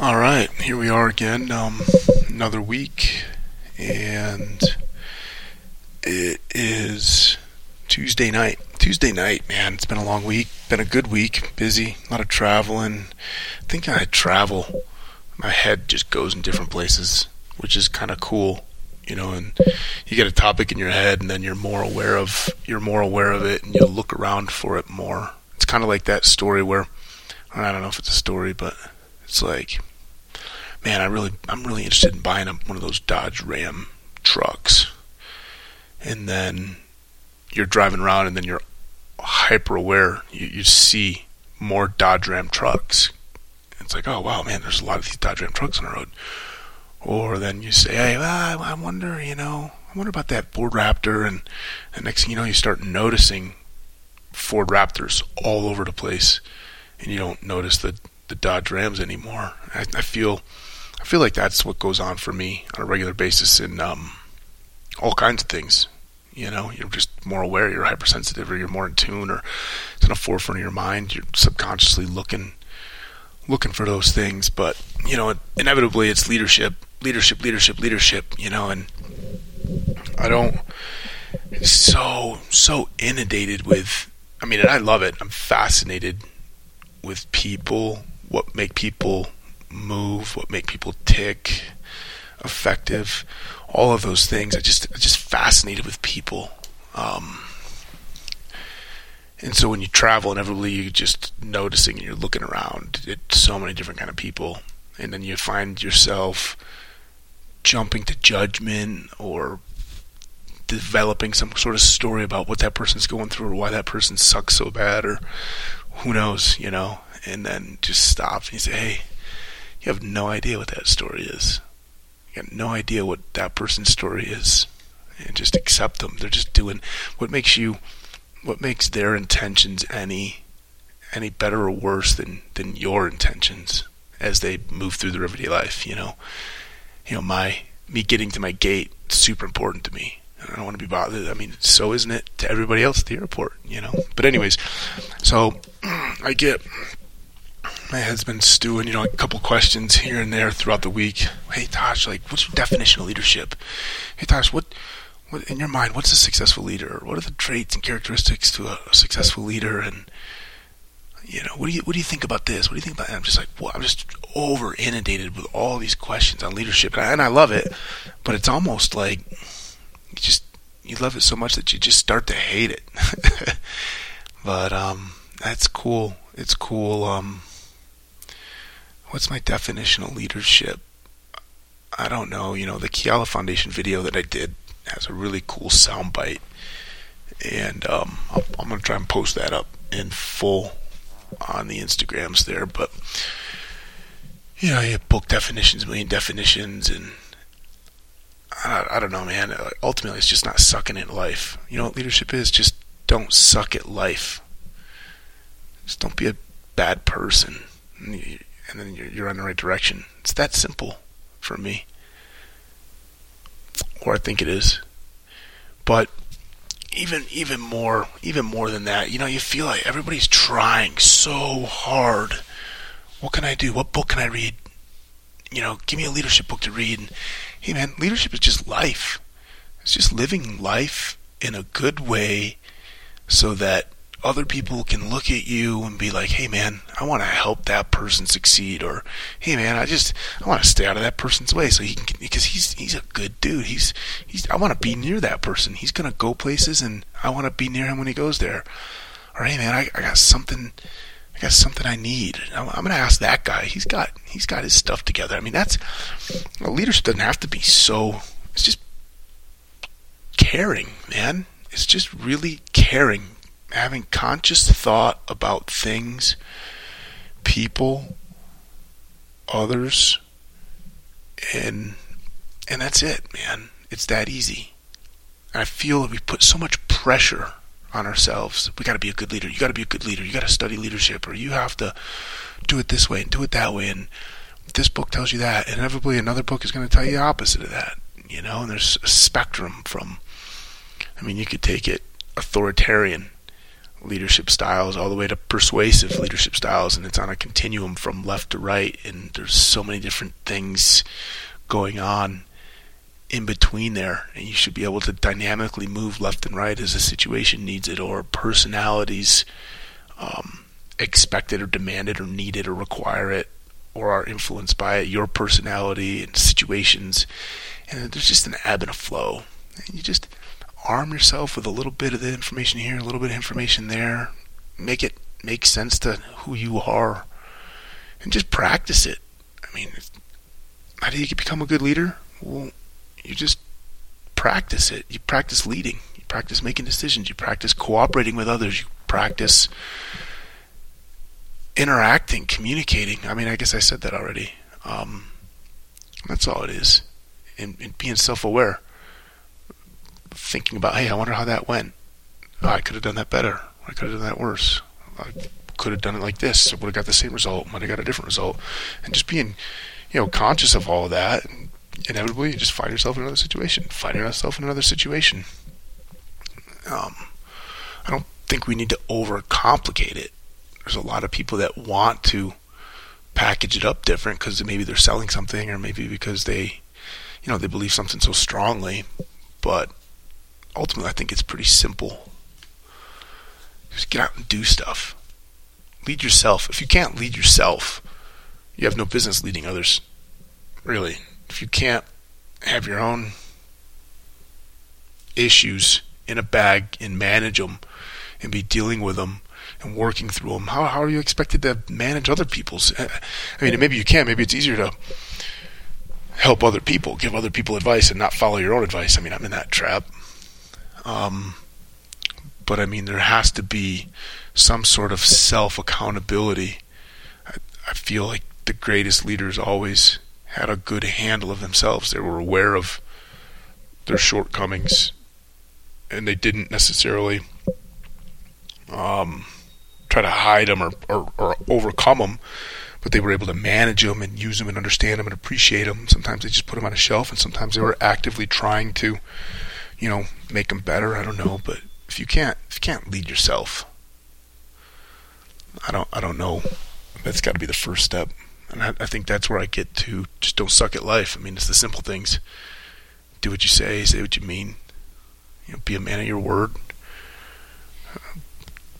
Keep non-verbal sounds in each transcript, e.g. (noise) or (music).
All right, here we are again. Um, another week, and it is Tuesday night. Tuesday night, man. It's been a long week. Been a good week. Busy. A lot of traveling. I think I travel. My head just goes in different places, which is kind of cool, you know. And you get a topic in your head, and then you're more aware of you're more aware of it, and you look around for it more. It's kind of like that story where I don't know if it's a story, but it's like, man, I really I'm really interested in buying one of those Dodge Ram trucks, and then you're driving around, and then you're hyper aware. You, you see more Dodge Ram trucks. It's like, oh wow, man, there's a lot of these Dodge Ram trucks on the road. Or then you say, hey, well, I wonder, you know, I wonder about that Ford Raptor, and the next thing you know, you start noticing Ford Raptors all over the place, and you don't notice the the Dodge Rams anymore. I, I feel, I feel like that's what goes on for me on a regular basis in um, all kinds of things. You know, you're just more aware, you're hypersensitive, or you're more in tune, or it's in the forefront of your mind. You're subconsciously looking, looking for those things. But you know, inevitably, it's leadership, leadership, leadership, leadership. You know, and I don't so so inundated with. I mean, and I love it. I'm fascinated with people, what make people move, what make people tick, effective all of those things. I just I just fascinated with people. Um, and so when you travel, inevitably you're just noticing and you're looking around at so many different kind of people, and then you find yourself jumping to judgment or developing some sort of story about what that person's going through or why that person sucks so bad or who knows, you know, and then just stop and you say, hey, you have no idea what that story is. You got no idea what that person's story is, and just accept them. They're just doing what makes you, what makes their intentions any, any better or worse than than your intentions as they move through their everyday life. You know, you know my me getting to my gate super important to me. I don't want to be bothered. I mean, so isn't it to everybody else at the airport, you know? But anyways, so (clears throat) I get my head's been stewing, you know, a couple questions here and there throughout the week. Hey, Tosh, like, what's your definition of leadership? Hey, Tosh, what, what in your mind, what's a successful leader? What are the traits and characteristics to a, successful leader? And you know, what do you what do you think about this? What do you think about? That? I'm just like, well, I'm just over inundated with all these questions on leadership, and I, and I love it, but it's almost like you just you love it so much that you just start to hate it. (laughs) but um, that's cool. It's cool. Um, what's my definition of leadership? I don't know. You know, the Kiala Foundation video that I did has a really cool soundbite, and um, I'm, I'm going to try and post that up in full on the Instagrams there. But you know, you have book definitions, million definitions, and I, I don't know, man. Ultimately, it's just not sucking at life. You know what leadership is? Just don't suck at life. Just don't be a bad person and then you're, you're the right direction. It's that simple for me, or I think it is. But even even more even more than that, you know, you feel like everybody's trying so hard. What can I do? What book can I read? You know, give me a leadership book to read. Hey, man, leadership is just life. It's just living life in a good way so that other people can look at you and be like, "Hey, man, I want to help that person succeed," or "Hey, man, I just I want to stay out of that person's way so he can because he's he's a good dude. He's he's I want to be near that person. He's gonna go places, and I want to be near him when he goes there." Or, "Hey, man, I, I got something." I got something I need. I'm, I'm to ask that guy. He's got he's got his stuff together. I mean, that's leadership doesn't have to be so. It's just caring, man. It's just really caring having conscious thought about things, people, others, and and that's it, man. It's that easy. And I feel that we put so much pressure on ourselves. We got to be a good leader. You got to be a good leader. You got to study leadership, or you have to do it this way and do it that way. And this book tells you that, and inevitably another book is going to tell you the opposite of that. You know, and there's a spectrum from. I mean, you could take it authoritarian leadership styles all the way to persuasive leadership styles and it's on a continuum from left to right and there's so many different things going on in between there and you should be able to dynamically move left and right as the situation needs it or personalities um, expect it or demand it or need it or require it or are influenced by it your personality and situations. And there's just an ebb and a flow. And you just arm yourself with a little bit of the information here, a little bit of information there. Make it make sense to who you are, and just practice it. I mean, how do you become a good leader? Well, you just practice it. You practice leading. You practice making decisions. You practice cooperating with others. You practice interacting, communicating. I mean, I guess I said that already. Um, that's all it is. And, and being self-aware thinking about, hey, I wonder how that went. Oh, I could have done that better. I could have done that worse. I could have done it like this. I would have got the same result. Might have got a different result. And just being, you know, conscious of all of that, inevitably you just find yourself in another situation. Find yourself in another situation. Um, I don't think we need to overcomplicate it. There's a lot of people that want to package it up different because maybe they're selling something, or maybe because they, you know, they believe something so strongly. But ultimately, I think it's pretty simple. Just get out and do stuff. Lead yourself. If you can't lead yourself, you have no business leading others. Really. If you can't have your own issues in a bag and manage them and be dealing with them and working through them, how, how are you expected to manage other people's? Uh, I mean, maybe you can. Maybe it's easier to help other people, give other people advice, and not follow your own advice. I mean, I'm in that trap. Um, but I mean, there has to be some sort of self accountability. I, I feel like the greatest leaders always had a good handle of themselves. They were aware of their shortcomings, and they didn't necessarily um, try to hide them or, or, or, overcome them, but they were able to manage them and use them and understand them and appreciate them. Sometimes they just put them on a shelf, and sometimes they were actively trying to you know, make them better. I don't know, but if you can't, if you can't lead yourself, I don't, I don't know. That's got to be the first step, and I, I think that's where I get to. Just don't suck at life. I mean, it's the simple things. Do what you say, say what you mean. You know, be a man of your word.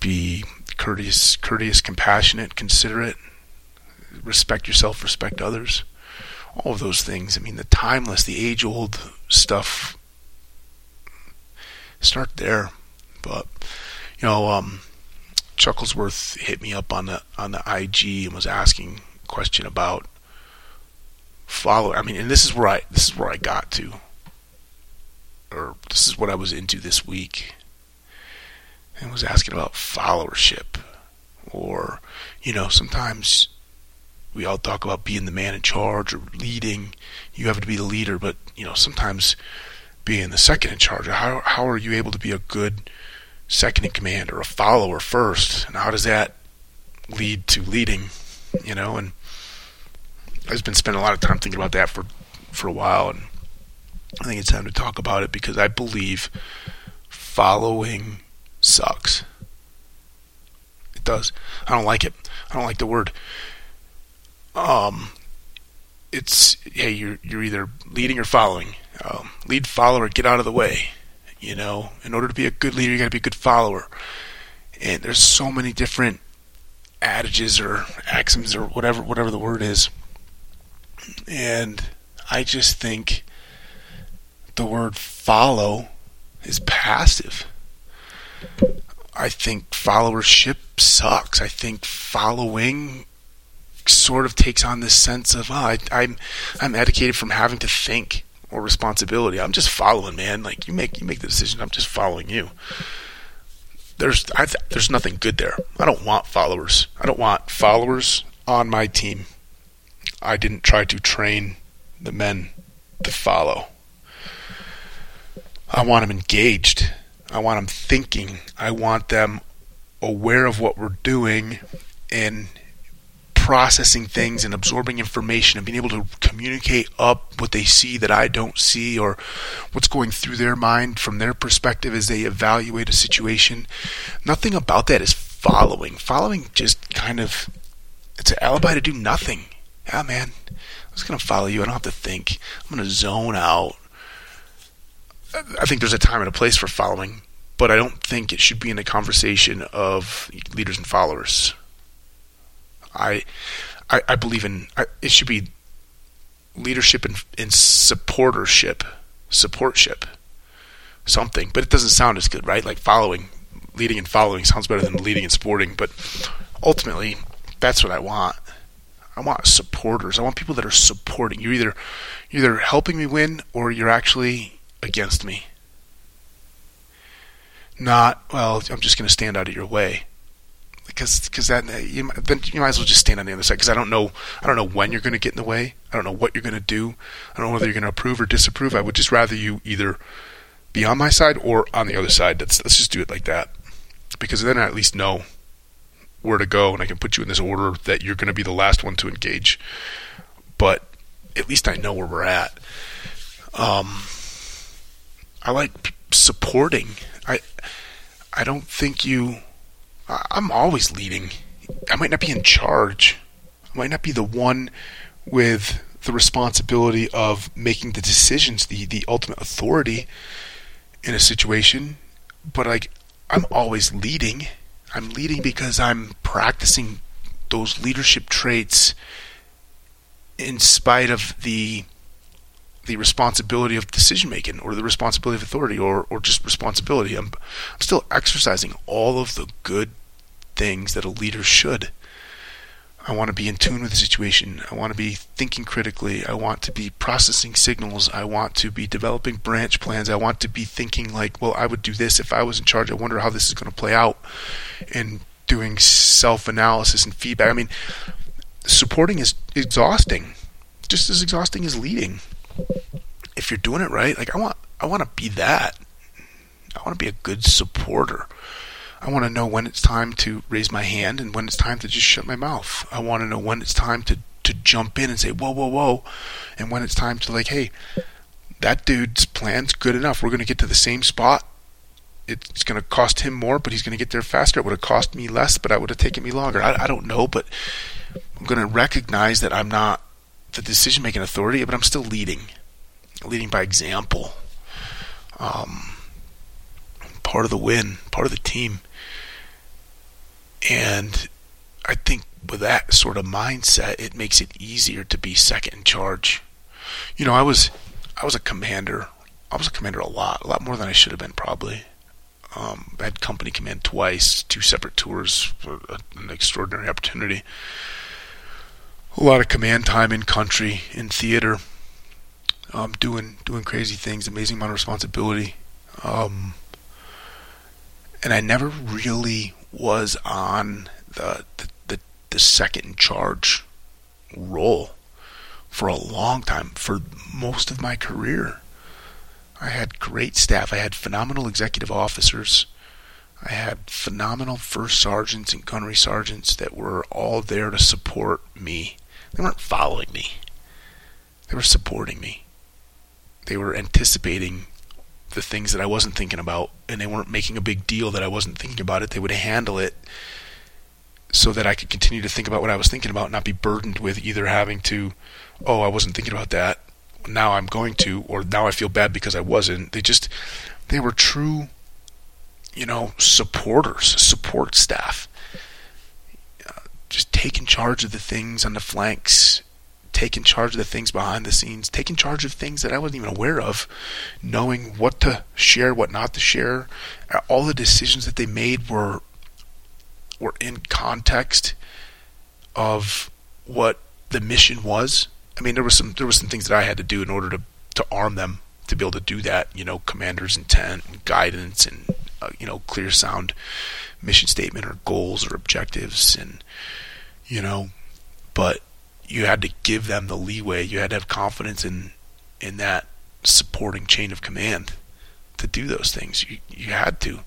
be courteous, courteous, compassionate, considerate. Respect yourself, respect others. All of those things. I mean, the timeless, the age-old stuff start there. But you know, um, Chucklesworth hit me up on the on the IG and was asking a question about follow. I mean, and this is where I this is where I got to, or this is what I was into this week, and was asking about followership, or you know, sometimes we all talk about being the man in charge or leading. You have to be the leader, but you know, sometimes being the second in charge? How how are you able to be a good second in command or a follower first? And how does that lead to leading? You know, and I've been spending a lot of time thinking about that for for a while, and I think it's time to talk about it because I believe following sucks. It does. I don't like it. I don't like the word. Um, it's hey, you're you're either leading or following um, lead follower, get out of the way. You know, in order to be a good leader, you got to be a good follower. And there's so many different adages or axioms or whatever whatever the word is. And I just think the word follow is passive. I think followership sucks. I think following sort of takes on this sense of oh, I, I'm I'm educated from having to think or responsibility. I'm just following, man. Like you make you make the decision. I'm just following you. There's I th- there's nothing good there. I don't want followers. I don't want followers on my team. I didn't try to train the men to follow. I want them engaged. I want them thinking. I want them aware of what we're doing and processing things and absorbing information and being able to communicate up what they see that I don't see or what's going through their mind from their perspective as they evaluate a situation. Nothing about that is following. Following just kind of it's an alibi to do nothing. Yeah, man. I'm just gonna follow you. I don't have to think. I'm gonna zone out. I think there's a time and a place for following, but I don't think it should be in a conversation of leaders and followers. I, I, I believe in I, it should be leadership and, and supportership, supportship, something. But it doesn't sound as good, right? Like following, leading and following sounds better than leading and supporting. But ultimately, that's what I want. I want supporters. I want people that are supporting. You're either you're either helping me win or you're actually against me. Not well. I'm just going to stand out of your way because because that you, then you might as well just stand on the other side because I don't know I don't know when you're going to get in the way. I don't know what you're going to do. I don't know whether you're going to approve or disapprove. I would just rather you either be on my side or on the other side. Let's let's just do it like that because then I at least know where to go and I can put you in this order that you're going to be the last one to engage. But at least I know where we're at. Um, I like supporting. I I don't think you I'm always leading. I might not be in charge. I might not be the one with the responsibility of making the decisions, the the ultimate authority in a situation, but like I'm always leading. I'm leading because I'm practicing those leadership traits in spite of the the responsibility of decision making or the responsibility of authority or, or just responsibility. I'm, I'm still exercising all of the good things that a leader should. I want to be in tune with the situation. I want to be thinking critically. I want to be processing signals. I want to be developing branch plans. I want to be thinking like, well, I would do this if I was in charge. I wonder how this is going to play out. And doing self analysis and feedback. I mean, supporting is exhausting, just as exhausting as leading. If you're doing it right, like I want, I want to be that. I want to be a good supporter. I want to know when it's time to raise my hand and when it's time to just shut my mouth. I want to know when it's time to, to jump in and say, whoa, whoa, whoa. And when it's time to, like, hey, that dude's plan's good enough. We're going to get to the same spot. It's going to cost him more, but he's going to get there faster. It would have cost me less, but it would have taken me longer. I, I don't know, but I'm going to recognize that I'm not the decision making authority, but I'm still leading, leading by example. Um, part of the win, part of the team. And I think with that sort of mindset, it makes it easier to be second in charge. You know, I was I was a commander. I was a commander a lot, a lot more than I should have been probably. Um, I had company command twice, two separate tours, an extraordinary opportunity. A lot of command time in country, in theater, um, doing doing crazy things, amazing amount of responsibility. Um, and I never really was on the, the the, the second in charge role for a long time for most of my career. I had great staff. I had phenomenal executive officers. I had phenomenal first sergeants and gunnery sergeants that were all there to support me. They weren't following me. They were supporting me. They were anticipating the things that I wasn't thinking about, and they weren't making a big deal that I wasn't thinking about it. They would handle it so that I could continue to think about what I was thinking about, not be burdened with either having to, oh, I wasn't thinking about that. Now I'm going to, or now I feel bad because I wasn't. They just, they were true, you know, supporters, support staff. Uh, just taking charge of the things on the flanks taking charge of the things behind the scenes, taking charge of things that I wasn't even aware of, knowing what to share, what not to share. All the decisions that they made were were in context of what the mission was. I mean, there was some there was some things that I had to do in order to to arm them to be able to do that. You know, commander's intent, and guidance, and uh, you know, clear sound mission statement or goals or objectives, and you know, but you had to give them the leeway. You had to have confidence in in that supporting chain of command to do those things. You you had to,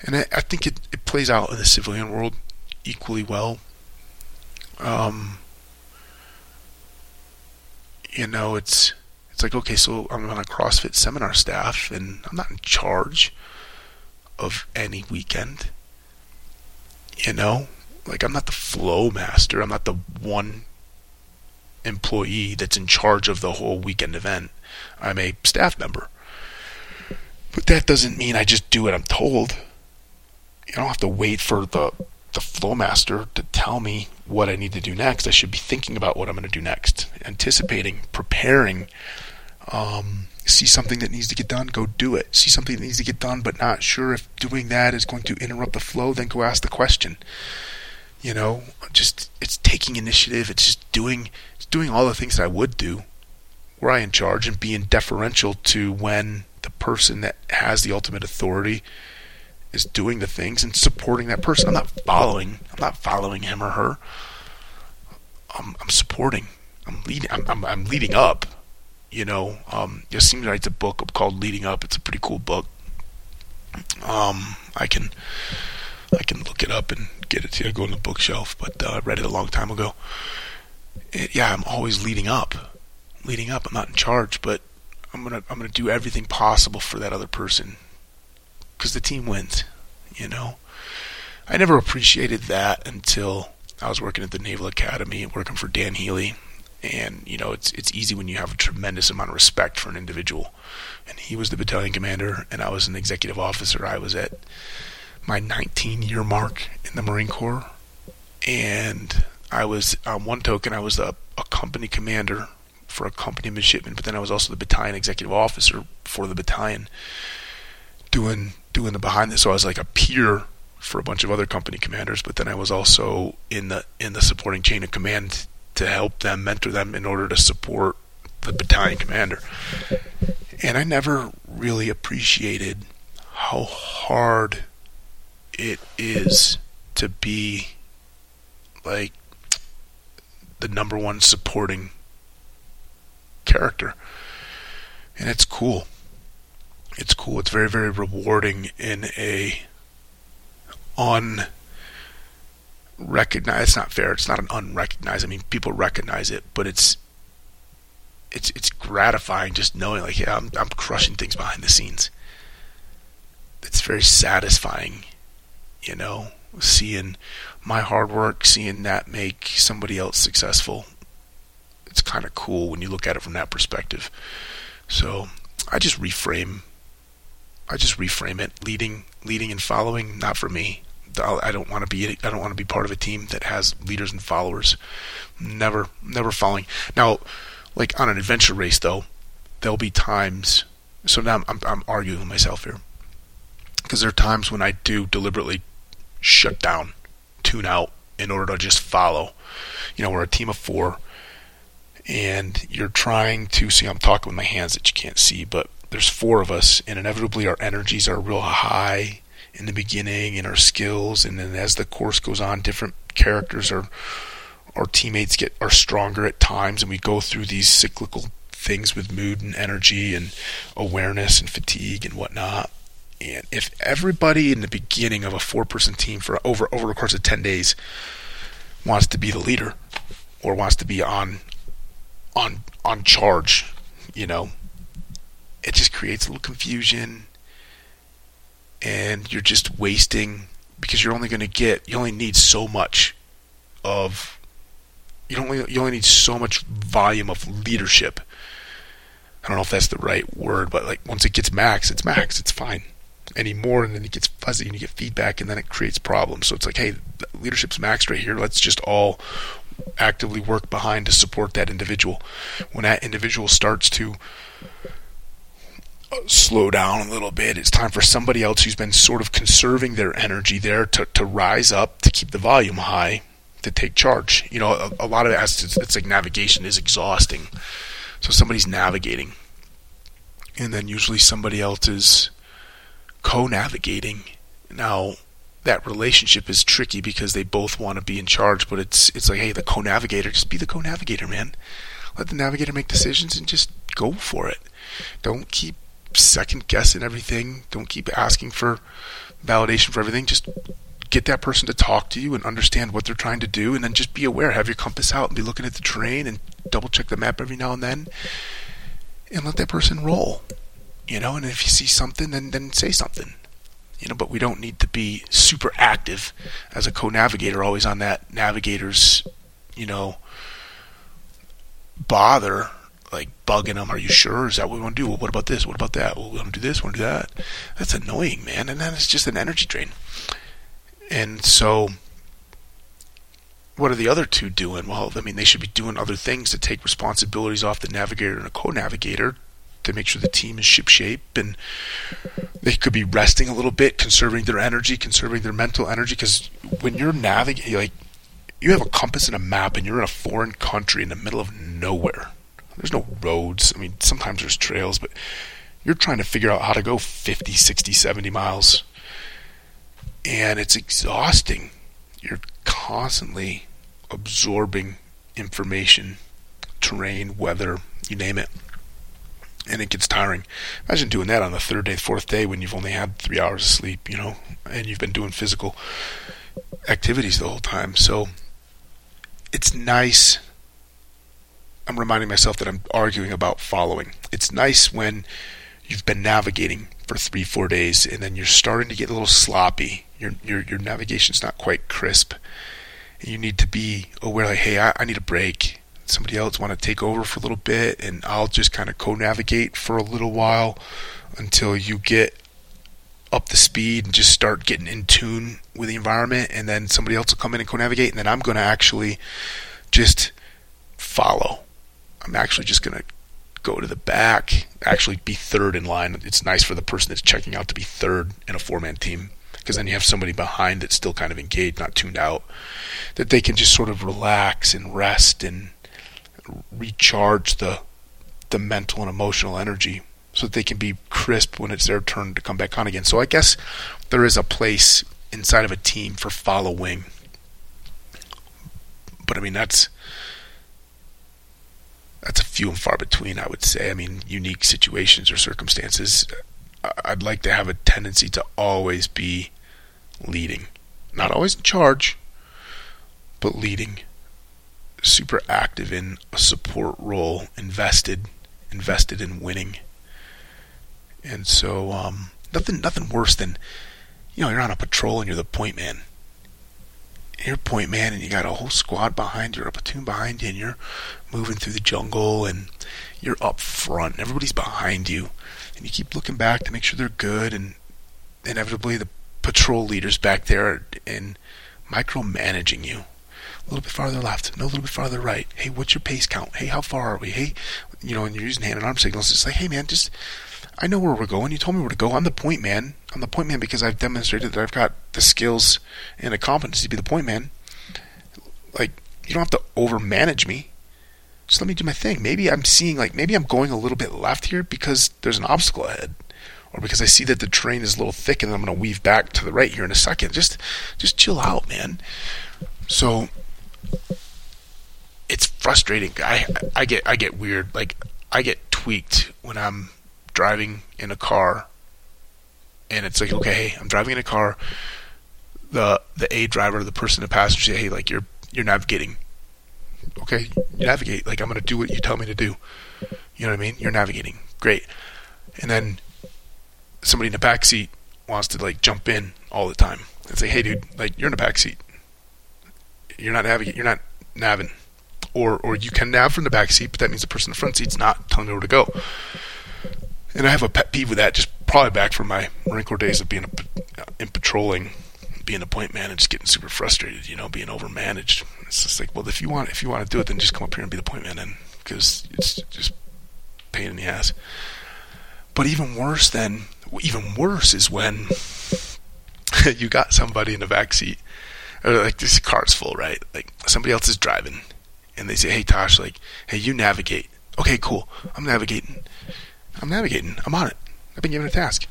and I, I think it, it plays out in the civilian world equally well. Um, you know, it's it's like okay, so I'm on a CrossFit seminar staff, and I'm not in charge of any weekend. You know, like I'm not the flow master. I'm not the one employee that's in charge of the whole weekend event. I'm a staff member. But that doesn't mean I just do what I'm told. I don't have to wait for the the flow master to tell me what I need to do next. I should be thinking about what I'm going to do next, anticipating, preparing. Um, see something that needs to get done, go do it. See something that needs to get done, but not sure if doing that is going to interrupt the flow, then go ask the question. You know, just it's taking initiative. It's just doing, doing all the things that I would do, were I in charge, and being deferential to when the person that has the ultimate authority is doing the things and supporting that person. I'm not following. I'm not following him or her. I'm, I'm supporting. I'm leading. I'm, I'm, I'm leading up. You know, um, Useem writes a book called Leading Up. It's a pretty cool book. Um, I can I can look it up and get it to you. Go on the bookshelf, but uh, I read it a long time ago. It, yeah, I'm always leading up, leading up. I'm not in charge, but I'm gonna I'm gonna do everything possible for that other person because the team wins. You know, I never appreciated that until I was working at the Naval Academy working for Dan Healy. And you know, it's it's easy when you have a tremendous amount of respect for an individual. And he was the battalion commander, and I was an executive officer. I was at my 19 year mark in the Marine Corps, and I was on one token I was a, a company commander for a company midshipman, but then I was also the battalion executive officer for the battalion, doing doing the behind this. So I was like a peer for a bunch of other company commanders, but then I was also in the in the supporting chain of command to help them, mentor them in order to support the battalion commander. And I never really appreciated how hard it is to be like the number one supporting character. And it's cool. It's cool. It's very, very rewarding in a unrecognized. It's not fair. It's not an unrecognized. I mean, people recognize it, but it's it's it's gratifying just knowing like yeah, I'm I'm crushing things behind the scenes. It's very satisfying, you know, seeing my hard work, seeing that make somebody else successful it's kind of cool when you look at it from that perspective. So I just reframe. I just reframe it. Leading, leading, and following. Not for me. I don't want to be. I don't want to be part of a team that has leaders and followers. Never, never following. Now, like on an adventure race, though, there'll be times. So now I'm, I'm, arguing with myself here because there are times when I do deliberately shut down, tune out in order to just follow. You know, we're a team of four and you're trying to see I'm talking with my hands that you can't see, but there's four of us, and inevitably our energies are real high in the beginning and our skills, and then as the course goes on, different characters are our teammates get are stronger at times, and we go through these cyclical things with mood and energy and awareness and fatigue and whatnot. And if everybody in the beginning of a four-person team for over over the course of ten days wants to be the leader or wants to be on on on charge, you know, it just creates a little confusion and you're just wasting because you're only going to get you only need so much of you only you only need so much volume of leadership. I don't know if that's the right word, but like once it gets max, it's max, it's fine. Any more, and then it gets fuzzy, and you get feedback, and then it creates problems. So it's like, hey, leadership's maxed right here. Let's just all actively work behind to support that individual. When that individual starts to uh, slow down a little bit, it's time for somebody else who's been sort of conserving their energy there to, to rise up to keep the volume high to take charge. You know, a, a lot of it has to, it's like navigation is exhausting. So somebody's navigating. And then usually somebody else is co navigating. Now, that relationship is tricky because they both want to be in charge, but it's it's like, hey, the co-navigator, just be the co-navigator, man. Let the navigator make decisions and just go for it. Don't keep second guessing everything. Don't keep asking for validation for everything. Just get that person to talk to you and understand what they're trying to do, and then just be aware. Have your compass out and be looking at the terrain and double check the map every now and then, and let that person roll. You know, and if you see something, then then say something. You know, but we don't need to be super active as a co-navigator, always on that navigator's, you know, bother like bugging them. Are you sure? Is that what we want to do? Well, what about this? What about that? Well, we want to do this. We want to do that. That's annoying, man. And then it's just an energy drain. And so, what are the other two doing? Well, I mean, they should be doing other things to take responsibilities off the navigator and a co-navigator to make sure the team is ship shape and they could be resting a little bit, conserving their energy, conserving their mental energy. Because when you're navigating, like you have a compass and a map, and you're in a foreign country in the middle of nowhere there's no roads. I mean, sometimes there's trails, but you're trying to figure out how to go 50, 60, 70 miles. And it's exhausting. You're constantly absorbing information, terrain, weather, you name it. And it gets tiring. Imagine doing that on the third day, fourth day when you've only had three hours of sleep, you know, and you've been doing physical activities the whole time. So it's nice I'm reminding myself that I'm arguing about following. It's nice when you've been navigating for three, four days, and then you're starting to get a little sloppy. Your your your navigation's not quite crisp. And you need to be aware, like, hey, I, I need a break. Somebody else want to take over for a little bit, and I'll just kind of co-navigate for a little while until you get up the speed and just start getting in tune with the environment, and then somebody else will come in and co-navigate, and then I'm going to actually just follow I'm actually just going to go to the back, actually be third in line. It's nice for the person that's checking out to be third in a four man team because then you have somebody behind that's still kind of engaged, not tuned out, that they can just sort of relax and rest and recharge the the mental and emotional energy so that they can be crisp when it's their turn to come back on again. So I guess there is a place inside of a team for following. But I mean that's that's a few and far between, I would say. I mean, unique situations or circumstances. I'd like to have a tendency to always be leading, not always in charge, but leading. Super active in a support role, invested, invested in winning. And so, um, nothing, nothing worse than, you know, you're on a patrol and you're the point man you're point man and you got a whole squad behind you, or a platoon behind you, and you're moving through the jungle and you're up front and everybody's behind you. And you keep looking back to make sure they're good and inevitably the patrol leaders back there and micromanaging you. A little bit farther left, no, a little bit farther right. Hey, what's your pace count? Hey, how far are we? Hey, you know, and you're using hand and arm signals. It's like, hey, man, just I know where we're going. You told me where to go. I'm the point man. I'm the point man because I've demonstrated that I've got the skills and the competency to be the point man. Like, you don't have to overmanage me. Just let me do my thing. Maybe I'm seeing, like, maybe I'm going a little bit left here because there's an obstacle ahead. Or because I see that the train is a little thick and I'm going to weave back to the right here in a second. Just, just chill out, man. So, it's frustrating. I, I get, I get weird. Like, I get tweaked when I'm driving in a car and it's like, okay, I'm driving in a car. The the A driver, the person, in the passenger say, hey, like you're you're navigating. Okay, navigate. Like I'm gonna do what you tell me to do. You know what I mean? You're navigating. Great. And then somebody in the back seat wants to like jump in all the time and say, hey, dude, like you're in the back seat. You're not navigating. You're not navin. Or or you can nav from the back seat, but that means the person in the front seat's not telling me where to go. And I have a pet peeve with that, just probably back from my Marine Corps days of being a, in patrolling, being a point man, and just getting super frustrated, you know, being overmanaged. It's just like, well, if you want, if you want to do it, then just come up here and be the point man, then because it's just pain in the ass. But even worse than, even worse is when (laughs) you got somebody in the back seat, or like this car's full, right? Like somebody else is driving, and they say, "Hey Tosh, like, hey, you navigate." Okay, cool. I'm navigating. I'm navigating. I'm on it. I've been given a task.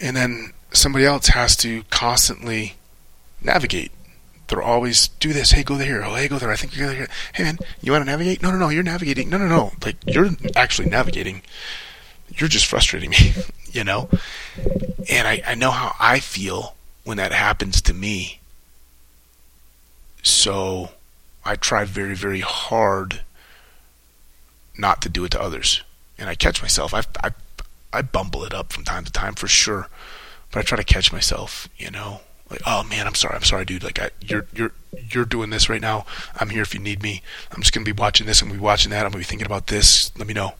And then somebody else has to constantly navigate. They're always do this. Hey, go there. Oh, hey, go there. I think you're here. Hey, man, you want to navigate? No, no, no. You're navigating. No, no, no. Like you're actually navigating. You're just frustrating me, (laughs) you know. And I, I know how I feel when that happens to me. So I try very, very hard not to do it to others. And I catch myself. I, I, I bumble it up from time to time for sure. But I try to catch myself, you know. Like, oh man, I'm sorry, I'm sorry, dude. Like, I, you're you're you're doing this right now. I'm here if you need me. I'm just gonna be watching this. I'm gonna be watching that. I'm gonna be thinking about this. Let me know.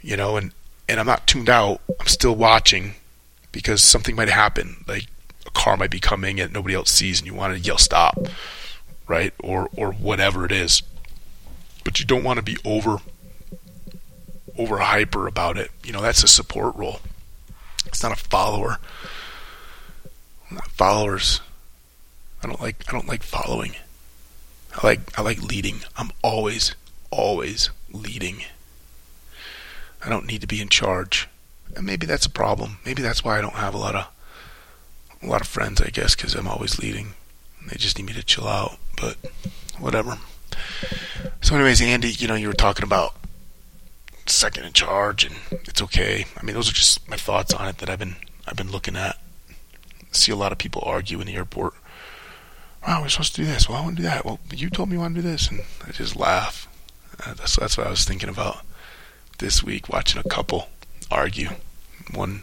You know, and and I'm not tuned out. I'm still watching because something might happen. Like a car might be coming and nobody else sees, and you want to yell stop, right? Or or whatever it is. But you don't want to be over over hyper about it. You know, that's a support role. It's not a follower. Not followers. I don't like I don't like following. I like I like leading. I'm always always leading. I don't need to be in charge. And maybe that's a problem. Maybe that's why I don't have a lot of a lot of friends, I guess, cuz I'm always leading. They just need me to chill out, but whatever. So anyways, Andy, you know, you were talking about second in charge, and it's okay. I mean, those are just my thoughts on it that I've been I've been looking at. see a lot of people argue in the airport. Wow, we're supposed to do this. Well, I want to do that. Well, you told me you want to do this, and I just laugh. Uh, that's that's what I was thinking about this week, watching a couple argue. One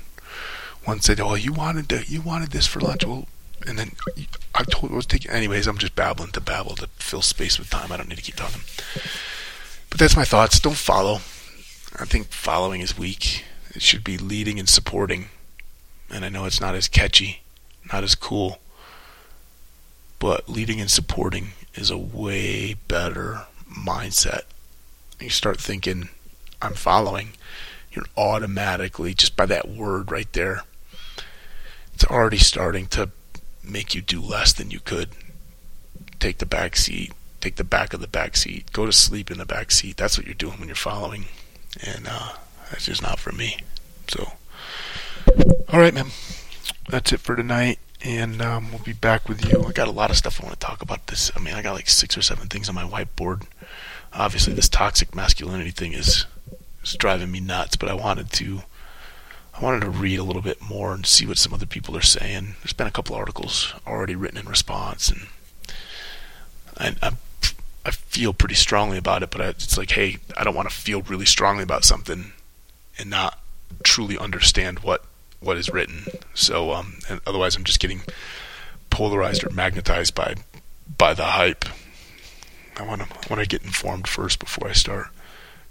one said, "Oh, you wanted to, you wanted this for lunch." Well, and then I told I was taking. Anyways, I'm just babbling to babble to fill space with time. I don't need to keep talking. But that's my thoughts. Don't follow. I think following is weak. It should be leading and supporting. And I know it's not as catchy, not as cool. But leading and supporting is a way better mindset. You start thinking, I'm following. You're automatically, just by that word right there, it's already starting to make you do less than you could. Take the back seat, take the back of the back seat, go to sleep in the back seat. That's what you're doing when you're following and uh, that's just not for me. So, all right, man, that's it for tonight, and um, we'll be back with you. I got a lot of stuff I want to talk about. This, I mean, I got like six or seven things on my whiteboard. Obviously, this toxic masculinity thing is is driving me nuts, but I wanted to. I wanted to read a little bit more and see what some other people are saying. There's been a couple articles already written in response, and I, I'm I feel pretty strongly about it, but it's like, hey, I don't want to feel really strongly about something and not truly understand what what is written. So, um, otherwise, I'm just getting polarized or magnetized by by the hype. I want to I want to get informed first before I start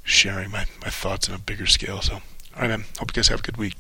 sharing my, my thoughts on a bigger scale. So, all right, man. Hope you guys have a good week.